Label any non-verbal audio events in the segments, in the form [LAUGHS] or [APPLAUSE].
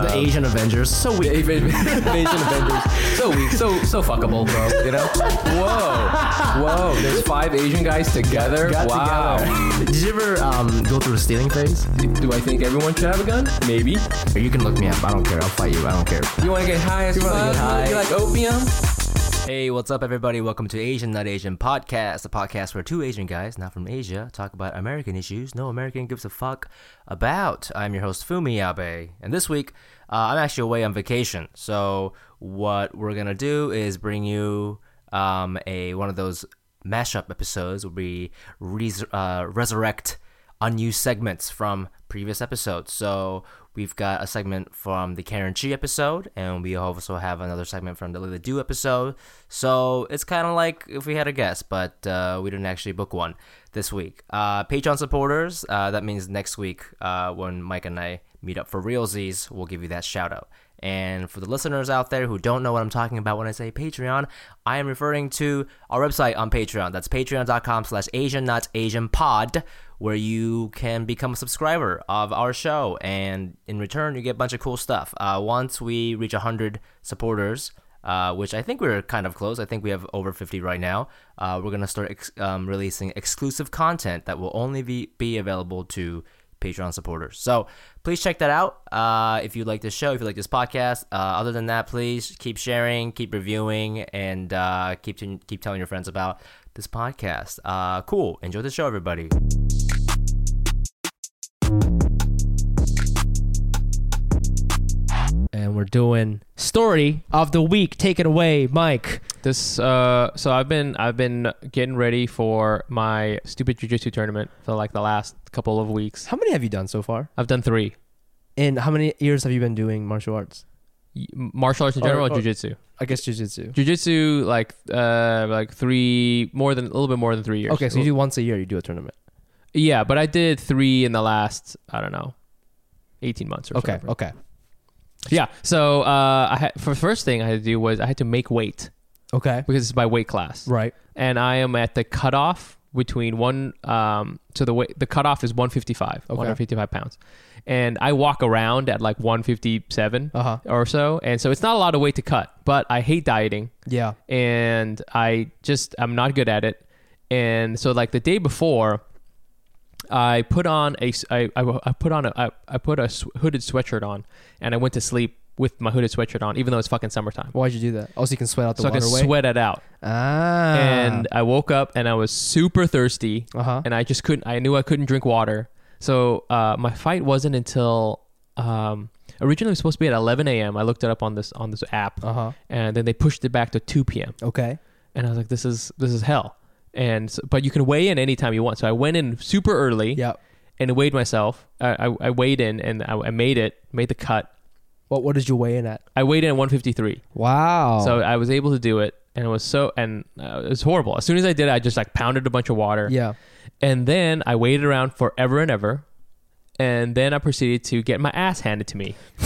the Asian Avengers. So weak. Asian [LAUGHS] Asian Avengers. So weak, so so fuckable, bro. You know? Whoa, whoa. There's five Asian guys together. Got wow. together. Did you ever um, go through a stealing phase? Do I think everyone should have a gun? Maybe. Or you can look me up. I don't care. I'll fight you. I don't care. You want to get high as fuck? You wanna high? be like opium? Hey, what's up, everybody? Welcome to Asian Not Asian Podcast, the podcast where two Asian guys, not from Asia, talk about American issues no American gives a fuck about. I'm your host, Fumi Abe, and this week uh, I'm actually away on vacation. So, what we're gonna do is bring you um, a one of those mashup episodes where we res- uh, resurrect unused segments from previous episodes. So we've got a segment from the Karen Chee episode, and we also have another segment from the Lily Du episode. So it's kind of like if we had a guest, but uh, we didn't actually book one this week. Uh, Patreon supporters, uh, that means next week uh, when Mike and I meet up for realsies, we'll give you that shout out. And for the listeners out there who don't know what I'm talking about when I say Patreon, I am referring to our website on Patreon. That's patreon.com slash Asian not Asian pod, where you can become a subscriber of our show. And in return, you get a bunch of cool stuff. Uh, once we reach 100 supporters, uh, which I think we're kind of close. I think we have over 50 right now. Uh, we're going to start ex- um, releasing exclusive content that will only be, be available to Patreon supporters. So please check that out. Uh, if you like this show, if you like this podcast. Uh, other than that, please keep sharing, keep reviewing, and uh, keep t- keep telling your friends about this podcast. Uh, cool. Enjoy the show, everybody. And we're doing story of the week. Take it away, Mike. This uh so I've been I've been getting ready for my stupid jujitsu tournament for like the last couple of weeks. How many have you done so far? I've done 3. And how many years have you been doing martial arts? Martial arts in general or- or jujitsu. I guess jujitsu. Jujitsu like uh like 3 more than a little bit more than 3 years. Okay, so you do once a year. You do a tournament. Yeah, but I did 3 in the last I don't know 18 months or Okay, okay. Yeah. So uh I had, for the first thing I had to do was I had to make weight Okay. because it's my weight class. Right. and I am at the cutoff between one. Um, so the way the cutoff is 155, Okay. 155 pounds, and I walk around at like 157 Uh huh. or so, and so it's not a lot of weight to cut. But I hate dieting, Yeah. and I just I'm not good at it, and so like the day before. I put on a I, I, I put on a I, I put a hooded sweatshirt on and I went to sleep with my hooded sweatshirt on even though it's fucking summertime Why'd you do that? Oh, so you can sweat out the so I can away. sweat it out Ah. and I woke up and I was super thirsty, uh huh. and I just couldn't. I knew I couldn't drink water, so uh, my fight wasn't until um, originally it was supposed to be at 11 a.m. I looked it up on this on this app, Uh huh. and then they pushed it back to 2 p.m. Okay. And I was like, this is this is hell. And so, but you can weigh in anytime you want. So I went in super early Yeah. and weighed myself. I, I, I weighed in and I, I made it, made the cut. What What did you weigh in at? I weighed in at 153. Wow. So I was able to do it, and it was so and uh, it was horrible. As soon as I did it, I just like pounded a bunch of water. yeah. And then I waited around forever and ever. And then I proceeded to get my ass handed to me. [LAUGHS]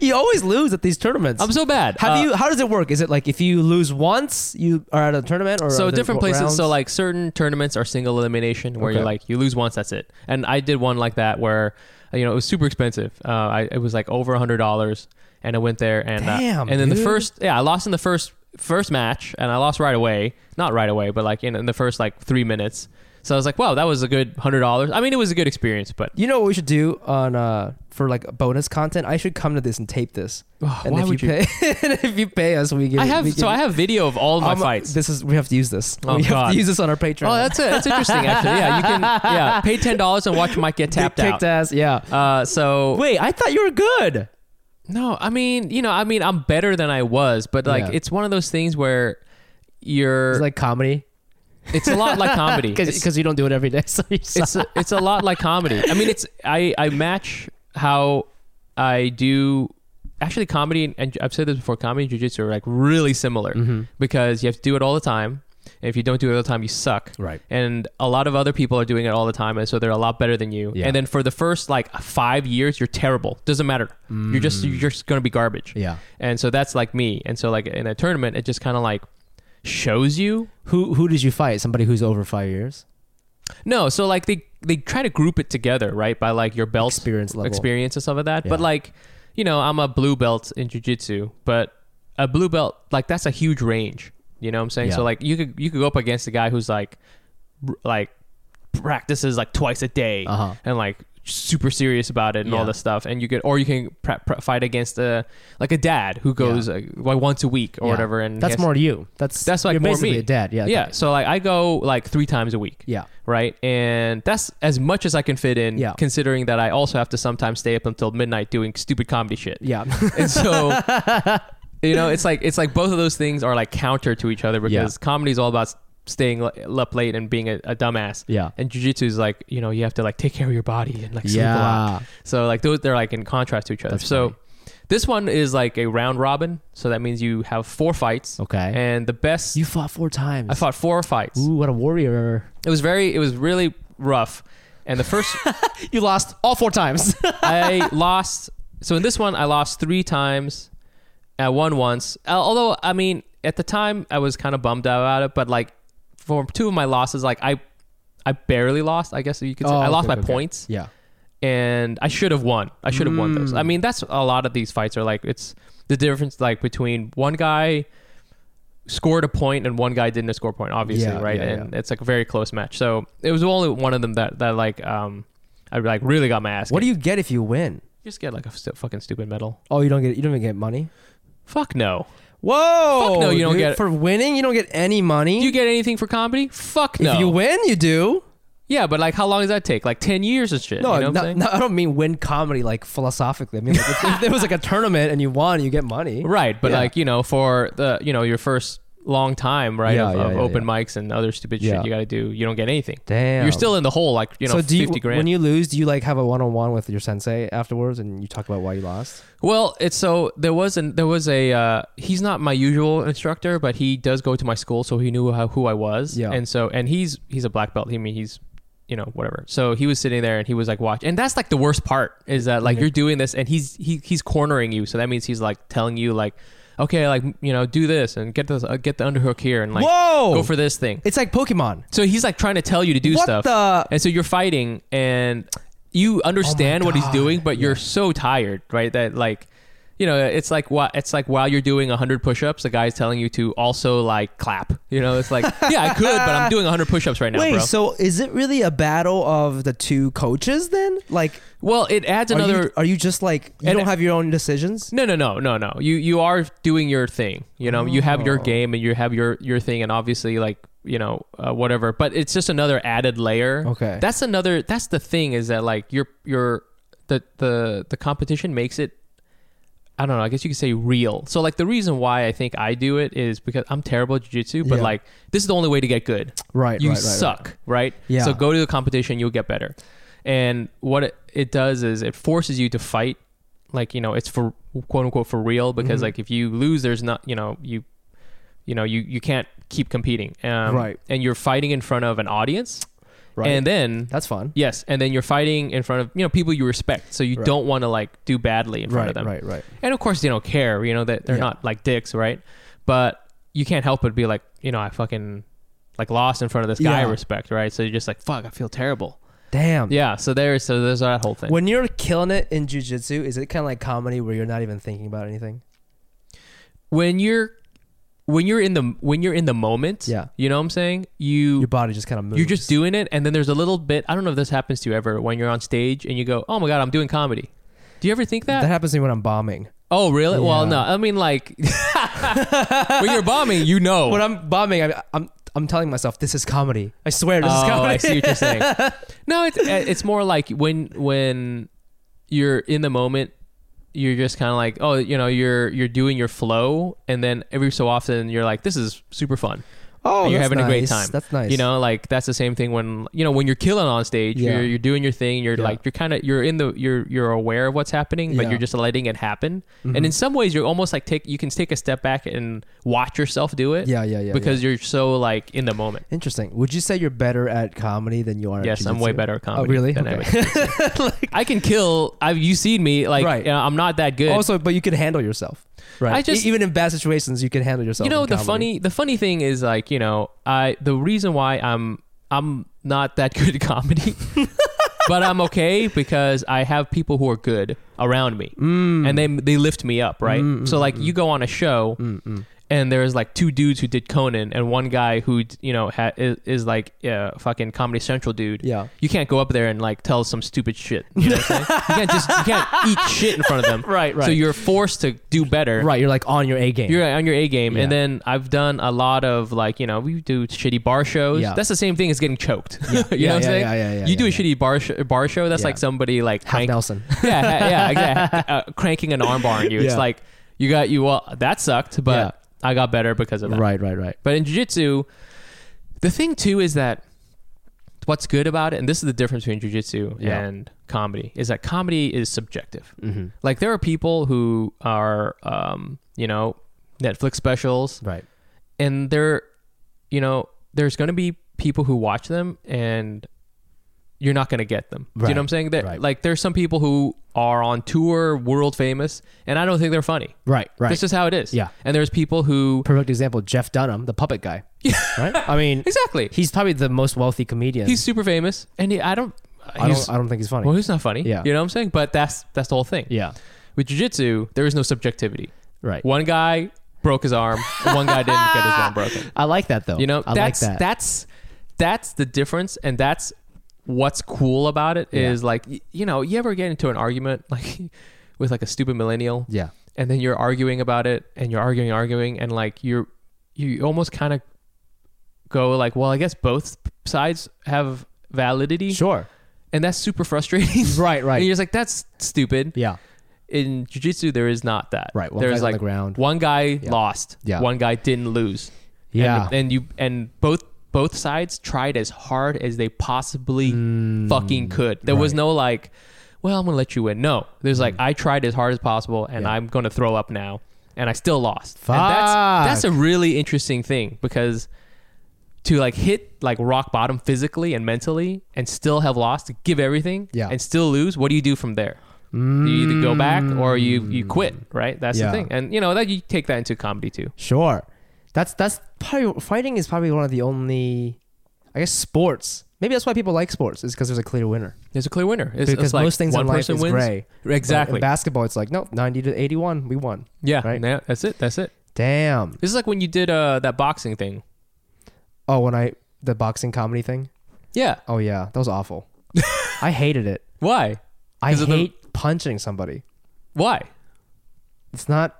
You always lose at these tournaments. I'm so bad. Have Uh, you? How does it work? Is it like if you lose once, you are at a tournament, or So different places. rounds? So like certain tournaments are single elimination, where Okay. you're like you lose once, that's it. And I did one like that where, you know, it was super expensive. Uh, I it was like over a hundred dollars, and I went there and uh, Damn, and then the first yeah I lost in the first first match, and I lost right away. Not right away, but like in, in the first like three minutes. So I was like, wow, that was a good hundred dollars. I mean, it was a good experience, but You know what we should do on uh for like bonus content? I should come to this and tape this. [SIGHS] and why if would you, you? pay, [LAUGHS] and if you pay us, we get. I have so get- I have video of all of my Um, fights. This is we have to use this. Oh, we have God. to use this on our Patreon. Oh, that's it. That's interesting, actually. Yeah, you can yeah [LAUGHS] pay ten dollars and watch Mike get tapped kicked out. ass. Yeah. Uh, so Wait, I thought you were good. no, I mean, you know, I mean, I'm better than I was, but like, Yeah. it's one of those things where you're. It's like comedy it's a lot like [LAUGHS] comedy. Because you don't do it every day. [LAUGHS] So it's a, it's a lot like comedy. I mean, it's I I match how I do. Actually, comedy and- I've said this before. Comedy and jujitsu are like really similar Mm-hmm. because you have to do it all the time. And if you don't do it all the time, you suck. Right. And a lot of other people are doing it all the time, and so they're a lot better than you. Yeah. And then for the first like five years, you're terrible. Doesn't matter. You're just you're just gonna be garbage. yeah. And so that's like me. And so like in a tournament, it just kind of like shows you. Who who did you fight? Somebody who's over five years. No, so like they they try to group it together, right? By like your belt Experience level. experience and stuff like that. But like you know, I'm a blue belt in jujitsu, but a blue belt like that's a huge range. You know what I'm saying? Yeah. So like you could you could go up against a guy who's like like practices like twice a day Uh-huh. and like super serious about it and all this stuff and you could or you can pre- pre- fight against a like a dad who goes uh, like once a week or Yeah. whatever and that's more you. That's That's, like, you're more basically me. a dad. Yeah. yeah so like i go like three times a week Yeah. right and that's as much as i can fit in Yeah. considering that i also have to sometimes stay up until midnight doing stupid comedy shit Yeah. [LAUGHS] and so [LAUGHS] you know it's like it's like both of those things are like counter to each other because Yeah. comedy is all about staying l- up late and being a, a dumbass yeah. and jiu-jitsu is like you know you have to like take care of your body and like sleep a lot Yeah. so like those they're like in contrast to each other That's so funny. this one is like a round robin so that means you have four fights Okay. and the best you fought four times. i fought four fights Ooh, what a warrior. it was very it was really rough and the first [LAUGHS] You lost all four times. [LAUGHS] I lost. So in this one, I lost three times. I won once. Although I mean, at the time, I was kind of bummed out about it. But like, for two of my losses, like I, I barely lost. I guess you could say Oh, I lost okay, by okay. points, yeah. and I should have won. I should have won those. Mm. I mean, that's a lot of these fights are like it's the difference like between one guy scored a point and one guy didn't score a point obviously Yeah, right yeah, and it's like a very close match so it was only one of them that that like um i like really got my ass What kicked. do you get if you win? You just get like a st- fucking stupid medal Oh, you don't get you don't even get money. Fuck no. Whoa! Fuck no, you don't dude. get- for winning. You don't get any money. Do you get anything for comedy? Fuck no. If you win, you do. yeah, but like how long does that take? Like 10 years and shit. No, you know what no, no, I don't mean win comedy like philosophically. I mean like if, if there was like a tournament and you won, you get money. Right, but Yeah. like, you know, for the, you know, your first long time, right, Yeah, of, yeah, of yeah, open mics and other stupid shit you got to do, you don't get anything. Damn. You're still in the hole like, you know, so do you, grand. when you lose, do you like have a one on one with your sensei afterwards and you talk about why you lost? Well, it's so there was an there was a uh, he's not my usual instructor, but he does go to my school, so he knew how, who I was. Yeah. And so and he's he's a black belt. I mean he's you know whatever. So he was sitting there and he was like watching, and that's like the worst part is that like you're doing this and he's he he's cornering you. So that means he's like telling you like, okay, like you know do this and get the uh, get the underhook here and like Whoa! go for this thing. It's like Pokemon. So he's like trying to tell you to do what stuff. the? And so you're fighting and you understand what he's God. doing, but you're so tired, right? That like, you know, it's like what it's like while you're doing 100 push-ups, the guy's telling you to also like clap. You know, it's like, yeah, I could, but I'm doing 100 push-ups right now, Wait, bro. so is it really a battle of the two coaches then? Like, well, it adds are another you, are you just like you don't have your own decisions? No, no, no, no, no. You you are doing your thing. You know, you have your Oh. game and you have your your thing, and obviously, like you know, uh, whatever. But it's just another added layer. Okay. That's another. That's the thing is that like your your the the the competition makes it. I don't know. I guess you could say real. So like the reason why I think I do it is because I'm terrible at jiu-jitsu, but Yeah. like this is the only way to get good. Right. You right, right, right. suck, right? Yeah. So go to the competition, you'll get better. And what it, it does is it forces you to fight, like you know, it's for quote unquote for real because Mhm. like if you lose, there's not you know you, you know you you can't keep competing. Um, Right. And you're fighting in front of an audience, Right. and then That's fun. yes, and then you're fighting in front of you know people you respect, so you Right. don't want to like do badly in front Right. of them. Right. Right. And of course, they don't care. You know that they're Yeah. not like dicks, right? But you can't help but be like, you know, I fucking like lost in front of this guy I respect, right? So you're just like, fuck, I feel terrible. Damn. Yeah. So there's so there's that whole thing. When you're killing it in jujitsu, is it kind of like comedy where you're not even thinking about anything? when you're when you're in the when you're in the moment, Yeah. you know what I'm saying? You Your body just kind of moves. you're just doing it, and then there's a little bit. I don't know if this happens to you ever when you're on stage and you go, "Oh my god, I'm doing comedy." Do you ever think that? That happens to me when I'm bombing. oh, really? Well, no. I mean, like [LAUGHS] when you're bombing, you know. When I'm bombing, I, I'm I'm telling myself this is comedy. I swear this is oh, comedy. I see what you're saying. [LAUGHS] No, it's it's more like when when you're in the moment, you're just kind of like, oh, you know, you're you're doing your flow, and then every so often you're like, this is super fun. Oh, you're having a great time. That's nice. You know, like that's the same thing when you know when you're killing on stage, Yeah. you're you're doing your thing, you're Yeah. like you're kind of you're in the you're you're aware of what's happening, but Yeah. you're just letting it happen. Mhm. And in some ways, you're almost like take you can take a step back and watch yourself do it Yeah, yeah, yeah. because you're so like in the moment. interesting. Would you say you're better at comedy than you are? at Yes, I'm way better at comedy. Oh, really? Than I Okay. at. [LAUGHS] I can kill. I've you seen me like Right. you know, I'm not that good. Also, but you can handle yourself, right? I just- even in bad situations, you can handle yourself. you know the funny the funny thing is like you know I the reason why I'm I'm not that [LAUGHS] good at comedy [LAUGHS] but I'm okay because I have people who are good around me, Mm. and they they lift me up, right? Mm, mm, so like mm, you go on a show, and there's like two dudes who did Conan, and one guy who you know ha- is, is like a fucking Comedy Central dude. Yeah. you can't go up there and like tell some stupid shit. You know what I'm saying? You can't just you can't [LAUGHS] eat shit in front of them. Right, right. So you're forced to do better. Right, you're like on your A game. You're on your A game, Yeah. and then I've done a lot of like you know we do shitty bar shows. Yeah. That's the same thing as getting choked. [LAUGHS] you Yeah, know what I'm yeah, saying? yeah, yeah, yeah, you do yeah, a shitty bar sh- bar show. That's Yeah. like somebody like crank- Nelson. [LAUGHS] yeah, yeah, exactly. Uh, cranking an armbar on you. It's like you got you. Well, that sucked, but Yeah. I got better because of that. right, right, right. But in jiu-jitsu, the thing too is that what's good about it, and this is the difference between jiu-jitsu Yeah. and comedy, is that comedy is subjective. Mm-hmm. Like there are people who are, um, you know, Netflix specials, Right. and they're, you know, there's going to be people who watch them and you're not going to get them. Do you know what I'm saying? That right. like there's some people who are on tour, world famous, and I don't think they're funny. Right, right. That's just how it is. Yeah. And there's people who Perfect example, Jeff Dunham, the puppet guy. Yeah. [LAUGHS] right? I mean, exactly. he's probably the most wealthy comedian. He's super famous, and he, I don't. I don't, I don't think he's funny. well, he's not funny. Yeah. You know what I'm saying? But that's that's the whole thing. yeah. With jiu-jitsu, there is no subjectivity. Right. One guy broke his arm, one guy didn't get his arm [LAUGHS] broken. I like that though. You know, I that's like that. that's that's the difference, and that's what's cool about it. Is Yeah. like you know, you ever get into an argument [LAUGHS] like with like a stupid millennial, yeah. and then you're arguing about it, and you're arguing, arguing, and like you're you almost kind of go like, well, I guess both sides have validity, Sure. and that's super frustrating. [LAUGHS] Right, right. And you're just like, that's stupid. Yeah. In jiu-jitsu, there is not that. Right, one There's guy's on like the ground. one guy lost. Yeah. One guy didn't lose. Yeah. And, and you and both both sides tried as hard as they possibly Mm, fucking could. There was no like, well, I'm gonna let you win. No. There's like, I tried as hard as possible, and Mm. Yeah. I'm gonna throw up now, and I still lost. Fuck. And that's that's a really interesting thing because to like hit like rock bottom physically and mentally and still have lost, give everything, Yeah. and still lose. What do you do from there? You either go back or you you quit, right? That's Yeah. the thing. And you know that you take that into comedy too. Sure. That's that's probably fighting is probably one of the only I guess sports. Maybe that's why people like sports is because there's a clear winner. There's a clear winner. It's, because it's like most things one in life person is wins. gray. Exactly. in basketball, it's like no, ninety to eighty-one, we won. Yeah, right? yeah, that's it. That's it. Damn. This is like when you did uh, that boxing thing. Oh, when I the boxing comedy thing. Yeah. Oh yeah, that was awful. [LAUGHS] I hated it. Why? I of the- hate punching somebody. Why? It's not.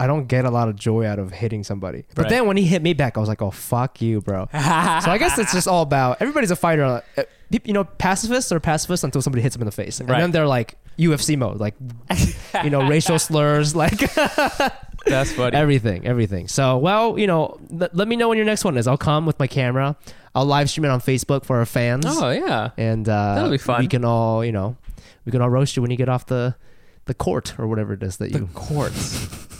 I don't get a lot of joy out of hitting somebody. But Right. then when he hit me back, I was like, "Oh fuck you, bro." so I guess it's just all about everybody's a fighter. Uh, You know, pacifists are pacifists until somebody hits them in the face, and Right. then they're like UFC mode, like you know, [LAUGHS] racial slurs, like [LAUGHS] That's funny. everything, everything. So, well, you know, let, let me know when your next one is. I'll come with my camera. I'll live stream it on Facebook for our fans. oh yeah. and uh, That'll be fun. We can all, you know, we can all roast you when you get off the the court or whatever it is that The you. courts. [LAUGHS]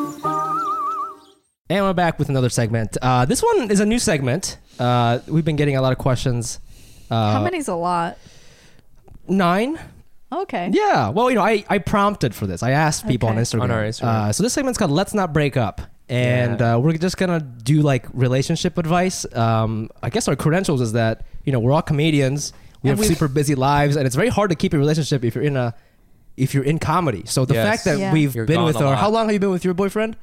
And we're back with another segment. Uh, this one is a new segment. Uh, we've been getting a lot of questions. Uh, How many's a lot? Nine. Okay. Yeah. Well, you know, I, I prompted for this. I asked people on Instagram. On our Instagram. Uh, so this segment's called "Let's Not Break Up," and Yeah. uh, we're just gonna do like relationship advice. Um, I guess our credentials is that you know we're all comedians. We And have we've- super busy lives, and it's very hard to keep a relationship if you're in a if you're in comedy. So the Yes. fact that Yeah. we've You're been gone with a her, lot. how long have you been with your boyfriend?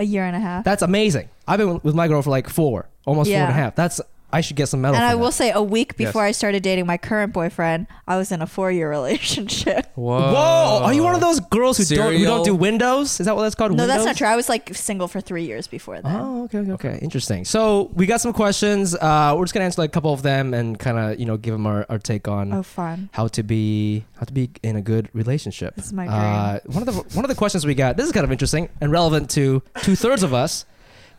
A year and a half. That's amazing. I've been with my girl for like four, almost four and a Yeah. half. That's I should get some medal. and for I that. will say, a week Yes. before I started dating my current boyfriend, I was in a four-year [LAUGHS] relationship. Whoa. Whoa! Are you one of those girls who don't who don't do Windows? Is that what that's called? No, that's not true. I was like single for three years before that. Oh, okay, okay, okay. Interesting. So we got some questions. Uh, we're just gonna answer like a couple of them and kind of you know give them our, our take on Oh, fun. how to be how to be in a good relationship. This is my Uh, one of the one of the questions we got. This is kind of interesting and relevant to two thirds of us.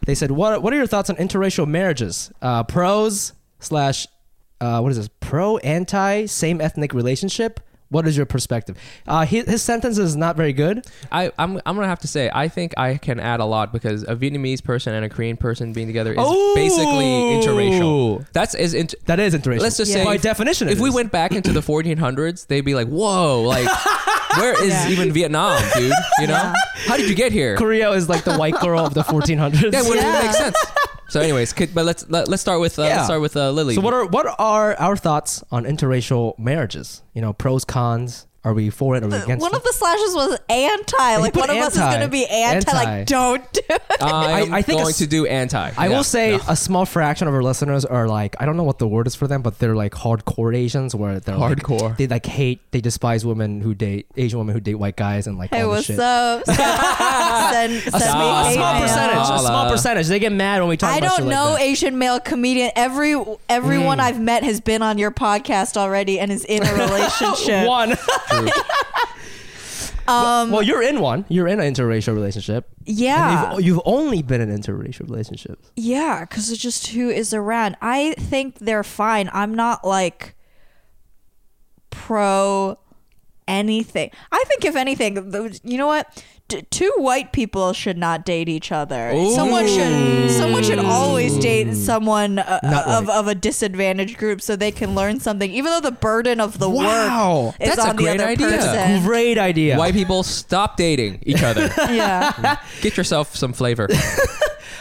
They said, "What what are your thoughts on interracial marriages? Uh, pros slash uh, what is this? Pro anti same ethnic relationship." What is your perspective? Uh, his, his sentence is not very good. I, I'm, I'm gonna have to say I think I can add a lot because a Vietnamese person and a Korean person being together is Oh! basically interracial. That's is int- That is interracial. Let's just Yeah. say by definition. if it we went back into the 1400s, they'd be like, "Whoa, like [LAUGHS] where is Yeah. even Vietnam, dude? You know, Yeah. how did you get here?" Korea is like the white girl of the 1400s. Yeah, would Yeah. it make sense? So, anyways, could, but let's let, let's start with uh, Yeah. let's start with uh, Lily. So what are what are our thoughts on interracial marriages? You know, pros, cons. Are we for it? Are we against One it? of the slashes was anti. Like put one of us is anti. going to be anti. Anti. Like don't do it. [LAUGHS] I'm I- I think going it's- to do anti. I Yeah, will say no. a small fraction of our listeners are like I don't know what the word is for them, but they're like hardcore Asians where they're like- Hardcore. they like hate, they despise women who date Asian women who date white guys and like Hey, all this what's shit. up? [LAUGHS] send send A me small, a hate small mail. percentage, a small Holla. percentage. They get mad when we talk I about don't shit like know that. Asian male comedian. Every everyone Mm. I've met has been on your podcast already and is in a [LAUGHS] relationship. One. [LAUGHS] Um, well, you're in one. You're in an interracial relationship. yeah, you've, you've only been in interracial relationships. yeah, because it's just who is around. I think they're fine. I'm not like pro anything. I think if anything, you know what? D- two white people should not date each other. Someone should someone should always date someone uh, Not of, of a disadvantaged group so they can learn something, even though the burden of the Wow. work is That's a on the great other idea. person. Great idea. White people stop dating each other. [LAUGHS] Yeah. Get yourself some flavor. [LAUGHS]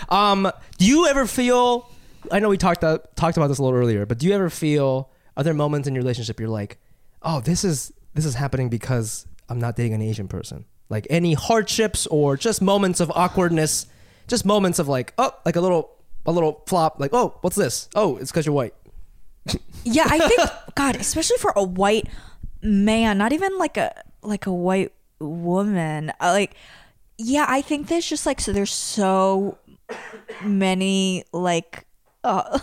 Um, do you ever feel? I know we talked uh, talked about this a little earlier, but do you ever feel? Are there moments in your relationship you're like, oh, this is this is happening because I'm not dating an Asian person? Like any hardships or just moments of awkwardness, just moments of like, oh, like a little a little flop, like, oh, what's this? Oh, it's because you're white. [LAUGHS] Yeah, I think God, especially for a white man, not even like a like a white woman. uh, Like, yeah, I think there's just like so there's so many like uh,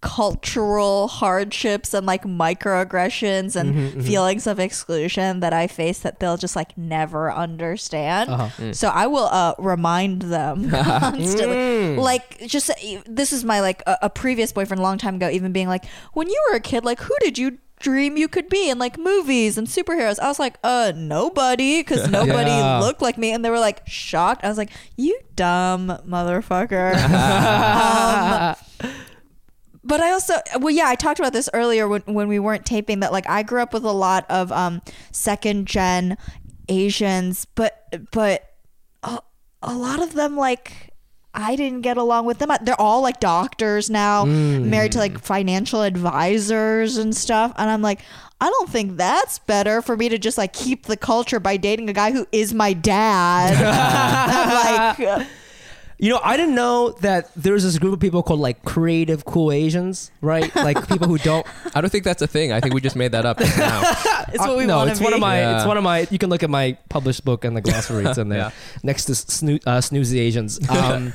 cultural hardships and like microaggressions and mm-hmm, mm-hmm. feelings of exclusion that I face that they'll just like never understand. Uh-huh. Mm. So I will uh, remind them [LAUGHS] constantly. Mm. Like just this is my like a, a previous boyfriend a long time ago even being like when you were a kid like who did you dream you could be in like movies and superheroes. I was like uh nobody because [LAUGHS] nobody Yeah. looked like me. And they were like shocked. I was like you dumb motherfucker. [LAUGHS] Um, but I also, well, yeah, I talked about this earlier when, when we weren't taping that like I grew up with a lot of um, second gen Asians, but but a, a lot of them like I didn't get along with them. They're all like doctors now, married to hmm. like financial advisors and stuff, and I'm like. I don't think that's better for me to just like keep the culture by dating a guy who is my dad. [LAUGHS] [LAUGHS] Like, You know, I didn't know that there's this group of people called like creative cool Asians, right? [LAUGHS] Like people who don't. I don't think that's a thing. I think we just made that up just [LAUGHS] now. it's what we Uh, no, want to it's be. one of my. Yeah. It's one of my. You can look at my published book and the glossary. It's in there [LAUGHS] Yeah. next to snoo- uh, snoozy Asians. Um,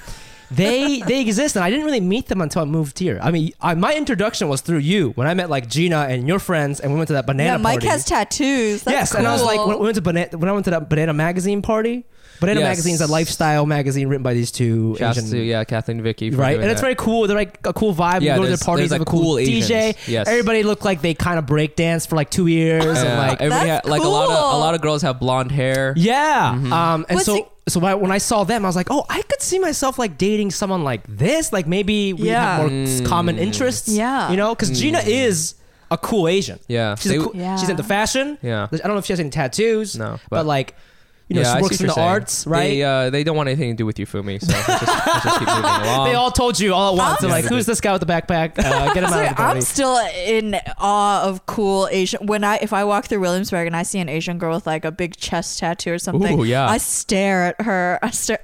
they they exist, and I didn't really meet them until I moved here. I mean, I, my introduction was through you when I met like Gina and your friends, and we went to that banana Yeah, Mike party. has tattoos. That's yes, and I was like, when we went to banana, when I went to that banana magazine party. Banana Yes. magazine is a lifestyle magazine written by these two Shouts Asian to yeah, Kathleen Vicky. For right? doing And it's that. very cool. They're like a cool vibe. Yeah, you go to there's- their parties, there's, have like, a cool, cool DJ. Asians. Yes. Everybody looked like they kind of break danced for like two years, and Yeah, like everybody That's had, like a lot of a cool. lot of girls have blonde hair. yeah. Mm-hmm. Um, and But so see- so when I, when I saw them, I was like, oh, I could see myself like dating someone like this. Like maybe we Yeah. have more s- common interests. Yeah. you know, because Gina is a cool Asian. Yeah. she's They- a cool, Yeah. she's into fashion. Yeah. I don't know if she has any tattoos. No, but, but- like. You know, yeah, I she see works in the saying. arts, right? They, uh, they don't want anything to do with you, Fumi. So let's just, let's just keep moving [LAUGHS] along. They all told you all at once. They're like, "Who's this guy with the backpack? Uh, [LAUGHS] get him out of the I'm still in awe of cool Asian. When I if I walk through Williamsburg and I see an Asian girl with like a big chest tattoo or something, Ooh, yeah. I stare at her. I stare.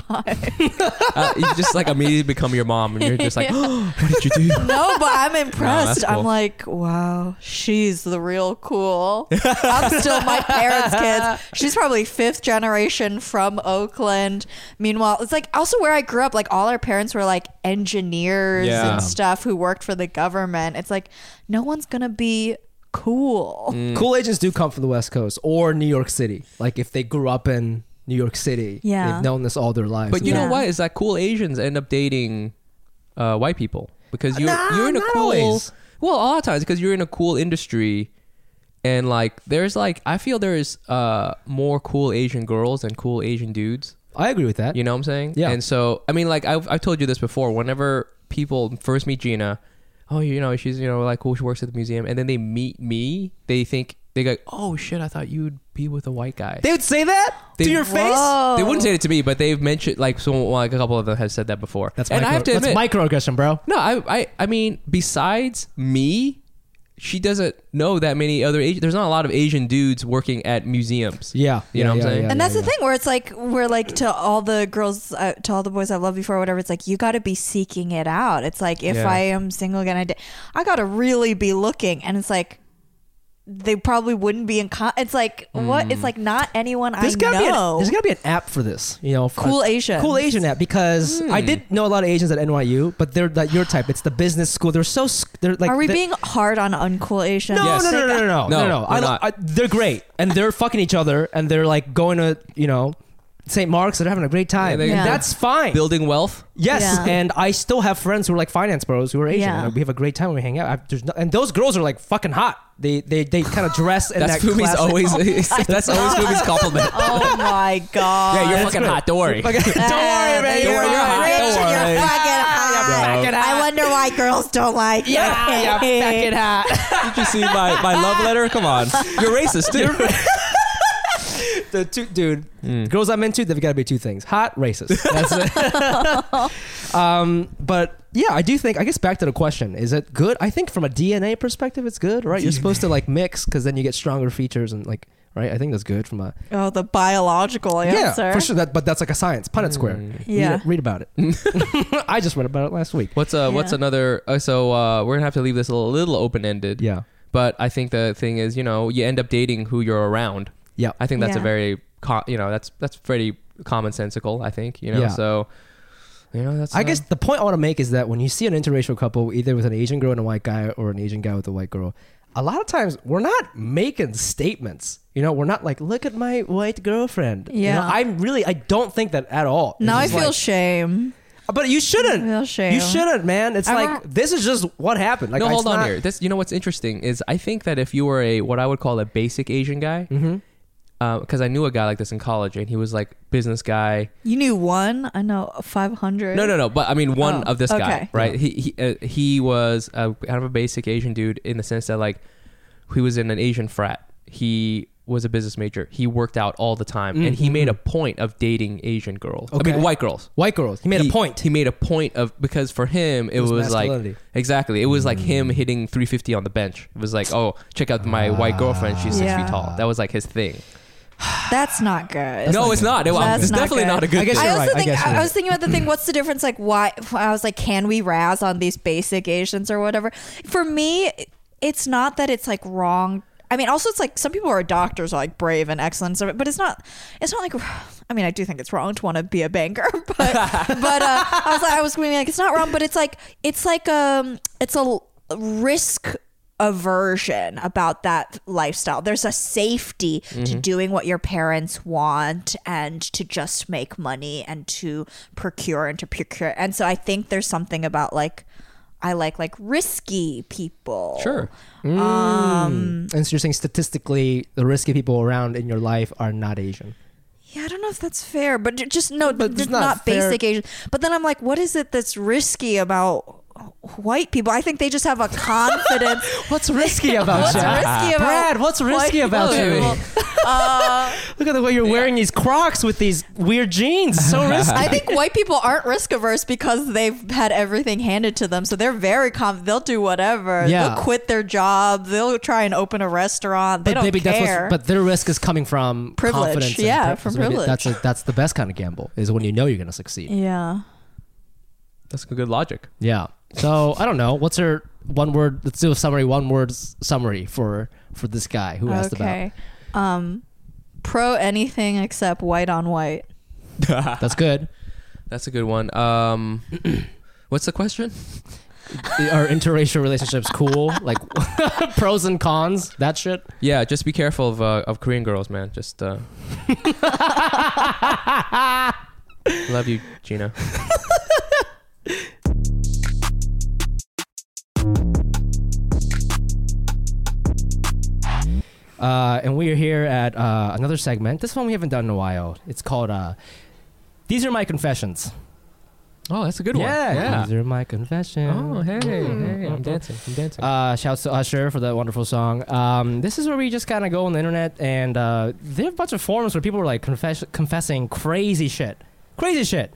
[LAUGHS] uh, you just like immediately become your mom, and you're just like, [LAUGHS] what did you do? [LAUGHS] No, but I'm impressed. that's cool. I'm like, wow, she's the real cool. I'm still my parents' kids. She's probably fifth generation from Oakland. Meanwhile, it's like also where I grew up. Like all our parents were like engineers Yeah. and stuff who worked for the government. It's like no one's gonna be cool. Mm. cool agents do come from the West Coast or New York City. Like if they grew up in New York City, Yeah. they've known this all their lives. But you Yeah. know what? Is that cool Asians end up dating uh, white people because you're Nah, you're in a not cool. always. Well, a lot of times because you're in a cool industry, and like there's like I feel there's uh more cool Asian girls than cool Asian dudes. I agree with that. You know what I'm saying? Yeah. And so I mean, like I've I've told you this before. Whenever people first meet Gina, oh, you know, she's you know like cool. She works at the museum, and then they meet me. They think they go, oh shit, I thought you'd be with a white guy. They would say that They- to your face. They wouldn't say it to me, but they've mentioned like so like a couple of them have said that before. That's and micro, I have to that's microaggression, bro. no, I, I I mean, besides me, she doesn't know that many other Asian. There's not a lot of Asian dudes working at museums. Yeah, You know what I'm saying? And that's the thing where it's like we're like to all the girls, uh, to all the boys I've loved before, whatever. It's like you got to be seeking it out. It's like if Yeah. I am single again, I, d- I got to really be looking. And it's like they probably wouldn't be in. Con- it's like what? It's mm. like not anyone There's I gotta be an, know. there's gotta be an app for this, you know. for- Cool Asians. cool Asian app because I hmm. did know a lot of Asians at NYU, but they're like your type. It's the business school. They're so s- they're like. Are we they- being hard on uncool Asians? No, Yes. no, no, no, no, no, No, no, no. we're I, not. I, they're great, and they're fucking each other, and they're like going to you know St. Mark's. They're having a great time. they- Yeah. That's fine. Building wealth. Yes, Yeah. and I still have friends who are like finance bros who are Asian. Yeah. Like, we have a great time when we hang out. I, there's no, and those girls are like fucking hot. They they, they kind of dress in That's that Fumi's classic- always. [LAUGHS] [LAUGHS] that's always Fumi's [LAUGHS] compliment. Oh my god. Yeah, you're That's fucking great. hot. Don't worry. Don't worry, man. Don't worry, you're hot. Rich Don't and worry. You're fucking hot. fucking I wonder why girls don't like you. Yeah, fucking hot. Did you see my, my love letter? Come on. You're racist too. The two, dude, Hmm. girls I'm into, they've got to be two things: hot, racist. [LAUGHS] That's it. [LAUGHS] um, but yeah, I do think. I guess back to the question: Is it good? I think from a DNA perspective, it's good, right? You're supposed to like mix because then you get stronger features and like, right? I think that's good from a Oh, the biological answer. yeah, for sure. That, but that's like a science. Punnett Square. Hmm. Yeah. read, read about it. [LAUGHS] I just read about it last week. What's uh what's another uh, so uh we're gonna have to leave this a little, little open ended. Yeah, But I think the thing is, you know, you end up dating who you're around. Yeah. I think that's a very co- you know, that's that's pretty commonsensical, I think, you know. Yeah. So you know, that's I uh, guess the point I want to make is that when you see an interracial couple, either with an Asian girl and a white guy, or an Asian guy with a white girl, a lot of times we're not making statements. You know, we're not like, "Look at my white girlfriend." You Yeah. know, I'm really, I don't think that at all. It's now I just feel like- shame. but you shouldn't. I feel shame. You shouldn't, man. It's I like don't- this is just what happened. Like, no, it's hold on not- here. This, you know, what's interesting is I think that if you were a what I would call a basic Asian guy, Because I knew a guy like this in college, and he was like business guy. You knew one. I know five hundred. No, no, no. But I mean, one Oh, of this guy, okay. right? He he uh, he was a, kind of a basic Asian dude in the sense that like he was in an Asian frat. He was a business major. He worked out all the time, and he made a point of dating Asian girls. I Mm-hmm. Mean, white girls. White girls. He made a point. He made a point of because for him it, was was, like. Mm. exactly. It was like him hitting 350 on the bench. It was like, oh, check out my white girlfriend. She's six Yeah. feet tall. That was like his thing. That's not good. no, it's not. It- That's it's not definitely good. not a good I guess thing. I you're also right. I think guess I, you're I was thinking about the thing. What's the difference? Like, why? I was like, can we razz on these basic Asians or whatever? For me, it's not that it's like wrong. I mean, also it's like some people are doctors, are like brave and excellent, so- but it's not. It's not like. [SIGHS] I mean, I do think it's wrong to want to be a banker, [LAUGHS] but [LAUGHS] but uh, I was like, I was being like, it's not wrong, but it's like it's like um, it's a risk aversion about that lifestyle. There's a safety to doing what your parents want and to just make money and to procure and to procure. And so I think there's something about like I like like risky people. Sure. Um and so you're saying statistically, the risky people around in your life are not Asian. yeah, I don't know if that's fair, but just no, But just not not, basic Asian. But then I'm like, what is it that's risky about white people? I think they just have a confidence. [LAUGHS] What's risky [LAUGHS] about What's you? risky about Brad, what's risky about people? you? Uh, [LAUGHS] Look at the way you're wearing these Crocs with these weird jeans. So risky. I think white people aren't risk averse because they've had everything handed to them, so they're very confident. They'll do whatever. Yeah. They'll quit their job. They'll try and open a restaurant. They but don't maybe care. what's, but their risk is coming from Privilege. confidence. Yeah, pri- from privilege. That's a, that's the best kind of gamble is when you know you're gonna succeed. yeah. That's good logic. Yeah. So I don't know. What's her one word? Let's do a summary. One word summary for for this guy who asked about. Okay. Um, pro anything except white on white. [LAUGHS] [LAUGHS] That's good. That's a good one. Um, [CLEARS THROAT] what's the question? Are interracial relationships cool? Like [LAUGHS] pros and cons? That shit. Yeah, just be careful of uh, of Korean girls, man. Just uh, love you, Gina. Uh, and we are here at uh, another segment. This one we haven't done in a while. It's called uh, "These Are My Confessions." Oh, that's a good yeah, one. Yeah. These are my confessions. Oh, hey, hey, I'm dancing. I'm dancing. Uh, shouts to Usher for that wonderful song. Um, this is where we just kind of go on the internet, and uh, there are a bunch of forums where people are like confess- confessing crazy shit. Crazy shit.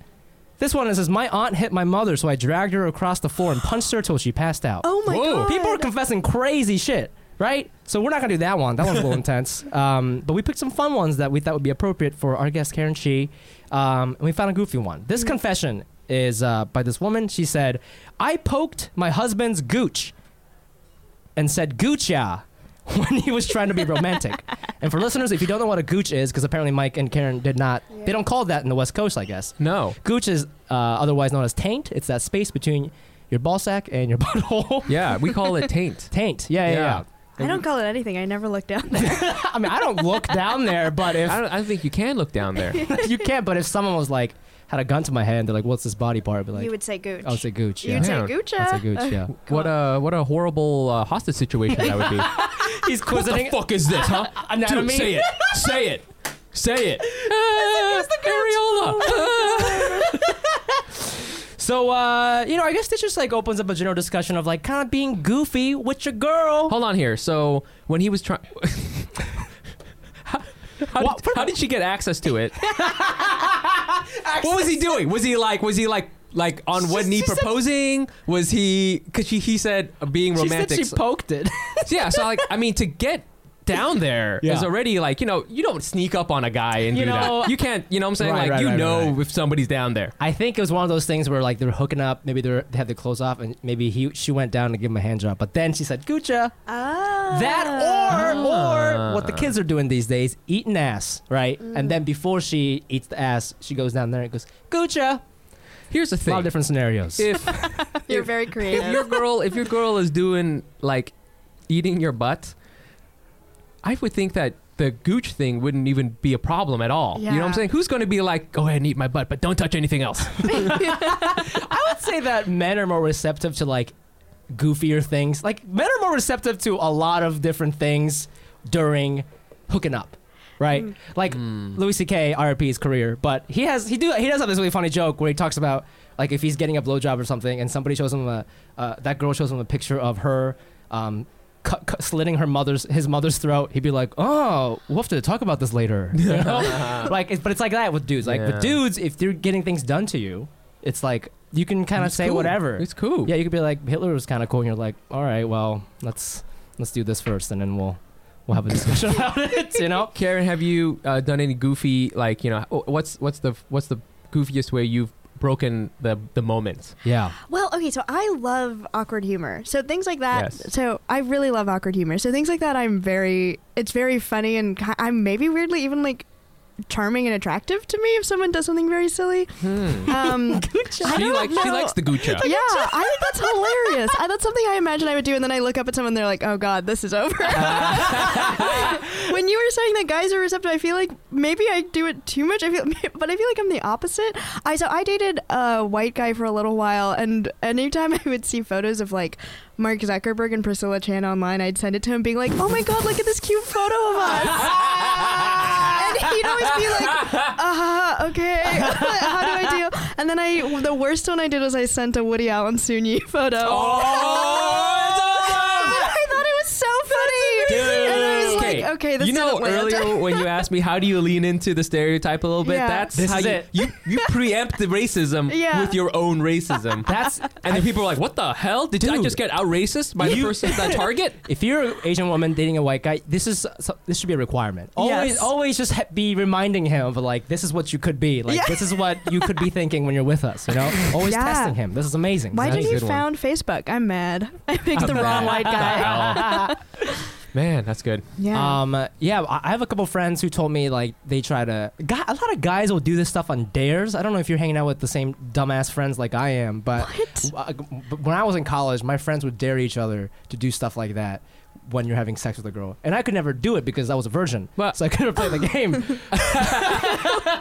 This one is says, My aunt hit my mother, so I dragged her across the floor and punched her till she passed out. Oh my Whoa. god. People are confessing crazy shit, right? So we're not gonna do that one. That one's a little [LAUGHS] intense. Um, but we picked some fun ones that we thought would be appropriate for our guest Karen Chee. Um, and we found a goofy one. This confession is uh, by this woman. She said, "I poked my husband's gooch and said gooch ya." [LAUGHS] When he was trying to be romantic. and for listeners, if you don't know what a gooch is, because apparently Mike and Karen did not, they don't call that in the West Coast, I guess. no. Gooch is uh, otherwise known as taint. It's that space between your ball sack and your [LAUGHS] butthole. Yeah, we call it taint. [LAUGHS] Taint. Yeah, yeah, yeah. I don't call it anything. I never look down there. I mean, I don't look down there, but if I don't, I don't think you can look down there. you can't, but if someone was like had a gun to my head and they're like, "What's this body part?" I'd be like, you would say gooch. "I would say gooch." You Yeah, would say Yeah. goocha. I'd say gooch. Yeah. [LAUGHS] What a what a horrible uh, hostage situation that would be. [LAUGHS] He's what the fuck is this, huh? [LAUGHS] anatomy. Dude, say it. Say it. Say it. areola. So, uh, you know, I guess this just like opens up a general discussion of like kind of being goofy with your girl. Hold on here. So when he was trying. How, how, What- did, how did she get access to it? What was he doing? Was he like? Was he like? Like on one She- knee she said- proposing? was he? Because she, he said uh, being She romantic. said she poked it. yeah. So like, I mean, to get down there [LAUGHS] is Yeah. already like you know you don't sneak up on a guy and You do know- that. You can't. You know what I'm saying? Right, like right, you right, know right. if somebody's down there. I think it was one of those things where like they're hooking up. Maybe they're, they have their clothes off, and maybe he she went down to give him a hand job, but then she said "Gucha." Ah. That or or what the kids are doing these days, eating ass, right? And then before she eats the ass, she goes down there and goes "Gucha." Here's the thing A lot of different scenarios. if [LAUGHS] You're very creative if creative. your girl if your girl is doing like eating your butt, I would think that the gooch thing wouldn't even be a problem at all. You know what I'm saying? Who's going to be like, go ahead and eat my butt, but don't touch anything else? [LAUGHS] I would say that men are more receptive to like goofier things. Like men are more receptive to a lot of different things during hooking up. Right, like Louis C.K. RP his career, but he has he do he does have this really funny joke where he talks about like if he's getting a blowjob or something, and somebody shows him a uh, that girl shows him a picture of her um, cut, cut, slitting her mother's his mother's throat. He'd be like, "Oh, we'll have to talk about this later." [LAUGHS] You know? like, it's, but it's like that with dudes. Like with dudes, if they're getting things done to you, it's like you can kind of say cool. whatever. It's cool. Yeah, you could be like Hitler was kind of cool, and you're like, all right, well, let's let's do this first, and then we'll we'll have a discussion [LAUGHS] about it. You know? Karen, have you uh, done any goofy like you know what's what's the what's the goofiest way you've broken the the moment? Yeah. Well, okay, so I love awkward humor. So things like that. Yes. So I really love awkward humor. So things like that, I'm very. It's very funny, and I'm maybe weirdly even like charming and attractive to me if someone does something very silly. Hmm. Um, [LAUGHS] I She don't likes she know. likes the guccia. Yeah, I think that's hilarious. I, that's something I imagine I would do, and then I look up at someone, and they're like, "Oh God, this is over." [LAUGHS] [LAUGHS] when you were saying that guys are receptive, I feel like maybe I do it too much. I feel, but I feel like I'm the opposite. I so I dated a white guy for a little while, and anytime I would see photos of like Mark Zuckerberg and Priscilla Chan online, I'd send it to him, being like, "Oh my God, look at this cute photo of us." He'd always be like, "Uh, okay, [LAUGHS] how do I deal?" And then I, the worst one I did was I sent a Woody Allen Soon-Yi photo. Oh, I thought it was so funny. Dude. And I was Okay, this you know earlier when you asked me how do you lean into the stereotype a little bit, Yeah. that's This how is you, it. you you [LAUGHS] preempt the racism Yeah. with your own racism. That's and then people are like, "What the hell? Did I just get out racist by the person that target?" [LAUGHS] if you're an Asian woman dating a white guy, this is so- this should be a requirement. Always, Yes. always just ha- be reminding him of like this is what you could be. Like Yeah. this is what you could be thinking when you're with us. You know, [LAUGHS] always Yeah. testing him. This is amazing. Why That's did a you one. found Facebook? I'm mad. I picked the I'm wrong mad. white guy. Man, that's good. Yeah. Um, uh, yeah, I I have a couple friends who told me like they try to. Guy, a lot of guys will do this stuff on dares. I don't know if you're hanging out with the same dumbass friends like I am, but, What? uh, but when I was in college, my friends would dare each other to do stuff like that when you're having sex with a girl, and I could never do it because I was a virgin, But- so I couldn't play the game. [LAUGHS]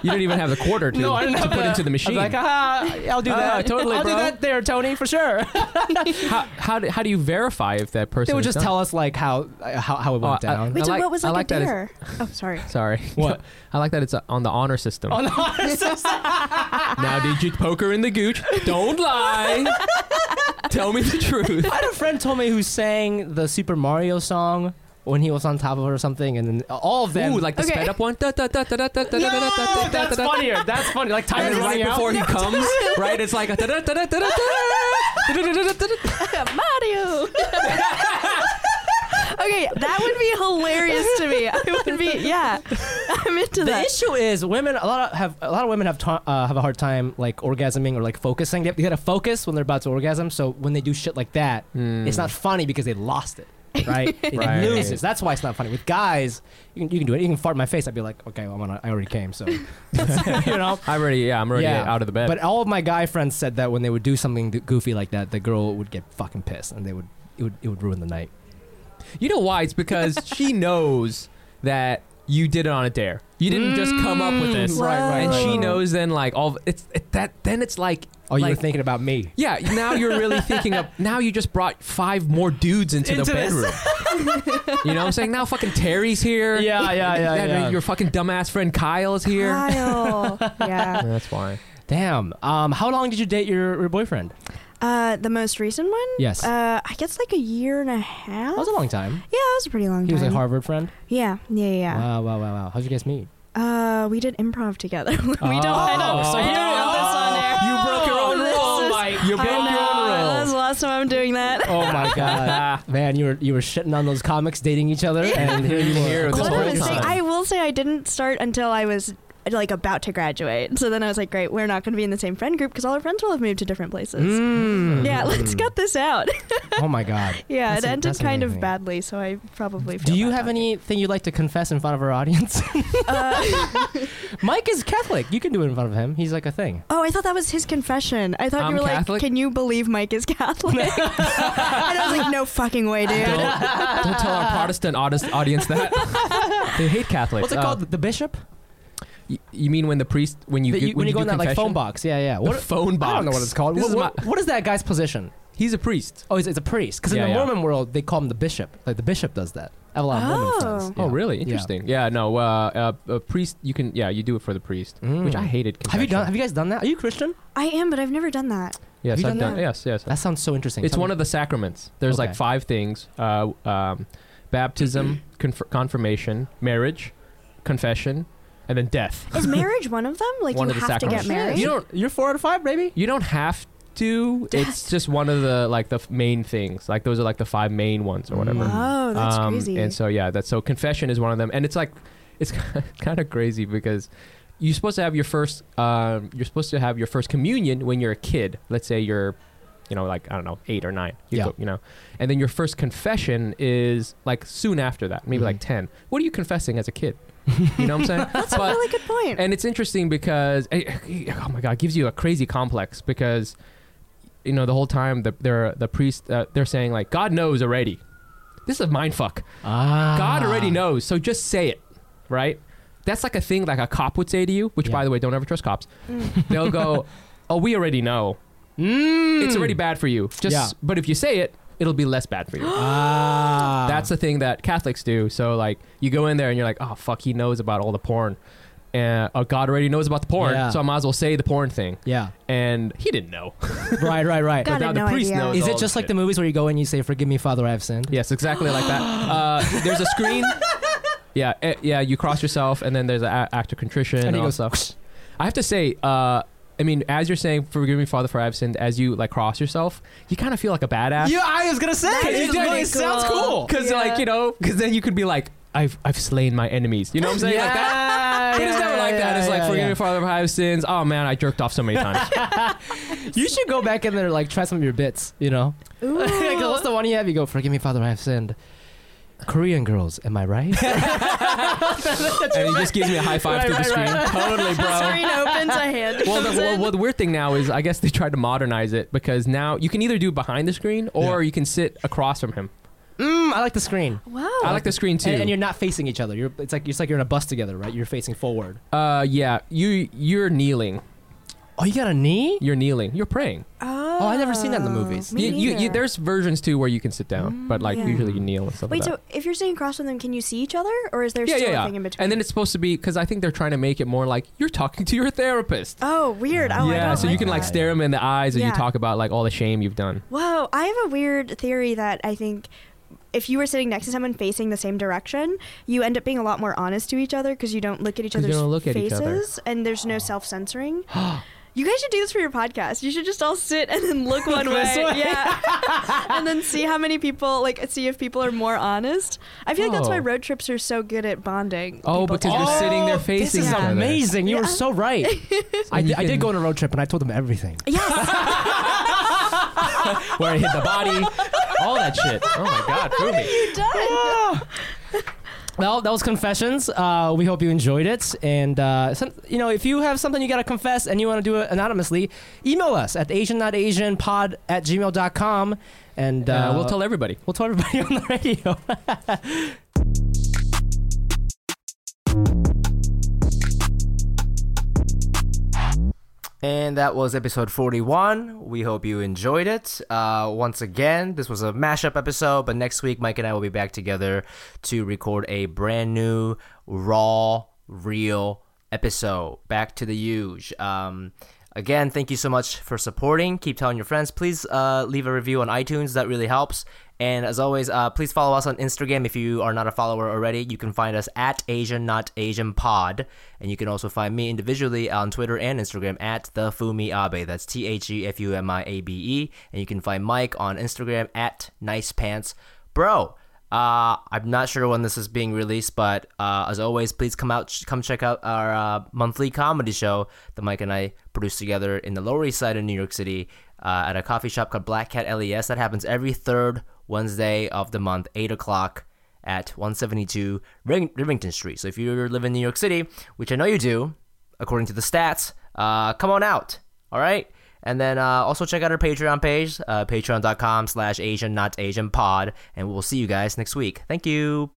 You didn't even have the quarter to, no, I didn't to put the- into the machine. I'm like, ah, I'll do Ah, that. totally, I'll bro. do that there, Tony, for sure. [LAUGHS] how, how, do, how do you verify if that person? they would just done? tell us like how uh, how, how it went Oh, I- down. Wait, I so like- what was I like, like a that dare? Oh, sorry. [LAUGHS] Sorry. What? I like that it's uh, on the honor system. On the honor system. now, did you poke her in the gooch? Don't lie. Tell me the truth. I had a friend told me who sang the Super Mario song when he was on top of her or something, and then all of them. Ooh, like the Okay. sped up one. Da, da, da, da, da, da, da, da, no, da, da, da, that's funnier. That's funny. Like time is right running out. before he comes, right? It's like a da, da, da, da, da, da, da, da, da, da, da, da. Mario. Okay, that would be hilarious to me. I would be, yeah, I'm into that. The that. issue is women. A lot of have a lot of women have ta- uh, have a hard time like orgasming or like focusing. They have to get a focus when they're about to orgasm. So when they do shit like that, it's not funny because they lost it. Right? [LAUGHS] It Right. loses. That's why it's not funny. With guys, you can, you can do it. You can fart in my face. I'd be like, okay, well, I'm gonna, I already came. So, [LAUGHS] you know. I'm already, yeah, I'm already out of the bed. But all of my guy friends said that when they would do something goofy like that, the girl would get fucking pissed and they would it would it would ruin the night. You know why? It's because [LAUGHS] she knows that you did it on a dare. You didn't just come up with this, Right, right, And right. she knows then, like all it's it, that. Then it's like, Oh, you like, were thinking about me. yeah. Now you're really thinking of. [LAUGHS] Now you just brought five more dudes into, the this. bedroom. you know what I'm saying? Now fucking Terry's here. Yeah, yeah, yeah, [LAUGHS] And yeah. Your fucking dumbass friend Kyle's here. Kyle. yeah. That's why. Damn. Um, how long did you date your, your boyfriend? Uh, the most recent one? Yes. Uh, I guess like a year and a half. That was a long time. yeah, that was a pretty long time. He was a Harvard friend. Yeah, yeah, yeah. Wow, wow, wow, wow. How'd you guys meet? Uh, we did improv together. [LAUGHS] we don't. I Oh, don't. so I you- don't know this on air. You broke your own This rule. is- Mic. You I broke your know. own That was rules. the last time I'm doing that. Oh my god, [LAUGHS] man! You were you were shitting on those comics dating each other, and here you [LAUGHS] Here this What whole mistake. time. I will say I didn't start until I was like about to graduate. So then I was like, great, we're not going to be in the same friend group because all our friends will have moved to different places. Mm. Yeah, let's cut this out. [LAUGHS] Oh my god. [LAUGHS] yeah, That's it a- ended kind amazing. of badly, so I probably. Feel Do you bad have about anything you'd like to confess in front of our audience? [LAUGHS] Uh, Mic is Catholic. You can do it in front of him. He's like a thing. oh, I thought that was his confession. I thought I'm you were Catholic? like, "Can you believe Mic is Catholic?" and I was like, "No fucking way, dude." Don't, don't tell our Protestant audience that. they hate Catholics. What's it Uh, called? The bishop? Y- you mean when the priest when you The- do- you- when you go do in that like phone box. Yeah, yeah. The phone box. I don't know what it's called. What, is what- my- what is that guy's position? He's a priest. Oh, it's, it's a priest. Because Yeah, in the yeah. Mormon world, they call him the bishop. Like the bishop does that. I have a lot of Mormon Oh. friends. Oh, really? Interesting. Yeah. no. Uh, uh, a priest. You can. Yeah, you do it for the priest, Mm. which I hated. Have you done? Have you guys done that? Are you Christian? I am, but I've never done that. Yes, Have you I've done done. that? Yes, yes. That sounds so interesting. It's Tell one me- of the sacraments. There's Okay. like five things: uh, um, baptism, [CLEARS THROAT] conf- confirmation, marriage, confession, and then death. Is [LAUGHS] marriage one of them? Like One you of the have to get married? You don't. You're four out of five, baby. You don't have to. It's just one of the like the f- main things. Like those are like the five main ones or whatever. Oh, that's Um, crazy. And so yeah, that's so confession is one of them, and it's like it's [LAUGHS] kind of crazy because you're supposed to have your first um, you're supposed to have your first communion when you're a kid. Let's say you're you know like I don't know eight or nine. You, Yeah. go, you know, and then your first confession is like soon after that, maybe Mhm. like ten. What are you confessing as a kid? [LAUGHS] You know what I'm saying? [LAUGHS] That's a really good point. and it's interesting because eh, oh my god, it gives you a crazy complex because you know the whole time the they're the priest uh, they're saying like God knows already. This is a mind fuck. Ah. God already knows, so just say it, right? That's like a thing like a cop would say to you, which Yeah. by the way, don't ever trust cops. Mm. They'll go, [LAUGHS] "Oh, we already know. Mm. It's already bad for you. Just Yeah. but if you say it, it'll be less bad for you." [GASPS] Ah. That's the thing that Catholics do. So like you go in there and you're like, "Oh fuck, he knows about all the porn." And uh, God already knows about the porn, Yeah. so I might as well say the porn thing. yeah. And he didn't know. [LAUGHS] Right, right, right. God, I now had the no priest idea. knows. Is all it just like shit. the movies where you go and you say, "Forgive me, Father, I have sinned"? Yes, exactly like that. [GASPS] Uh, there's a screen. [LAUGHS] Yeah, eh, yeah. You cross yourself, and then there's an a- act of contrition And and, he all goes, stuff. I have to say, uh, I mean, as you're saying, "Forgive me, Father, for I've sinned," as you like cross yourself, you kind of feel like a badass. Yeah, I was gonna say. That it is really really sounds cool. cool. Because Yeah. like you know, because then you could be like, "I've I've slain my enemies." You know what I'm saying? Like that. But it's never like that. It's like, "Forgive me, Father, for I've sinned." Oh man, I jerked off so many times. [LAUGHS] You should go back in there like try some of your bits. You know, [LAUGHS] like, what's the one you have? You go, "Forgive me, Father, I have sinned." Korean girls, am I right? [LAUGHS] and he just gives me a high five Right, through the right, screen. right. Totally, bro. Screen opens, a hand. well, the, comes well, in. well, the weird thing now is, I guess they tried to modernize it because now you can either do behind the screen or you can sit across from him. mm, I like the screen. wow. I like the screen too. And, and you're not facing each other. You're it's like it's like you're in a bus together, right? You're facing forward. uh, yeah, you you're kneeling. Oh, you got a knee? You're kneeling. You're praying. Oh, Oh, I never seen that in the oh, movies. Me You, you, you, there's versions too where you can sit down, but like yeah. usually you kneel and stuff Wait, like so that. if you're sitting across from them, can you see each other, or is there yeah, still yeah, a yeah. thing in between? And then it's supposed to be because I think they're trying to make it more like you're talking to your therapist. oh, weird. Oh, I yeah, don't so you can like that. stare him in the eyes and you talk about like all the shame you've done. Whoa, I have a weird theory that I think if you were sitting next to someone facing the same direction, you end up being a lot more honest to each other because you don't look at each 'Cause you other's don't look at each faces other. and there's no self censoring. [GASPS] [GASPS] You guys should do this for your podcast. You should just all sit and then look [LAUGHS] one way. Way. Yeah. [LAUGHS] and then see how many people, like, see if people are more honest. I feel like that's why Oh. road trips are so good at bonding. Oh, people because you're together. sitting there Oh, facing This is each other. amazing. You were so right. [LAUGHS] I, you did, I did can- go on a road trip and I told them everything. Yes. Where I hit the body, all that shit. Oh my god, Fumi. Well, that was confessions. Uh, we hope you enjoyed it. And uh, some, you know, if you have something you gotta confess and you want to do it anonymously, email us at asiannotasianpod at gmail.com. And Uh, we'll tell everybody. [LAUGHS] we'll tell everybody on the radio. [LAUGHS] And that was episode 41. We hope you enjoyed it. Uh, once again, this was a mashup episode, but next week, Mic and I will be back together to record a brand new, raw, real episode. Back to the huge. Um, again, thank you so much for supporting. Keep telling your friends. Please uh, leave a review on iTunes, that really helps. And as always, uh, please follow us on Instagram if you are not a follower already. You can find us at Asian Not Asian Pod, and you can also find me individually on Twitter and Instagram at the Fumi Abe. That's T H E F U M I A B E, and you can find Mic on Instagram at Nice Pants Bro. Uh, I'm not sure when this is being released, but uh, as always, please come out, come check out our uh, monthly comedy show that Mic and I produce together in the Lower East Side of New York City uh, at a coffee shop called Black Cat LES. That happens every third Wednesday of the month, 8 o'clock at 172 Ring- Rivington Street. So if you live in New York City, which I know you do, according to the stats, uh, come on out. All right? And then uh, also check out our Patreon page, uh, patreon.com slash Asian Not Asian Pod, and we'll see you guys next week. Thank you.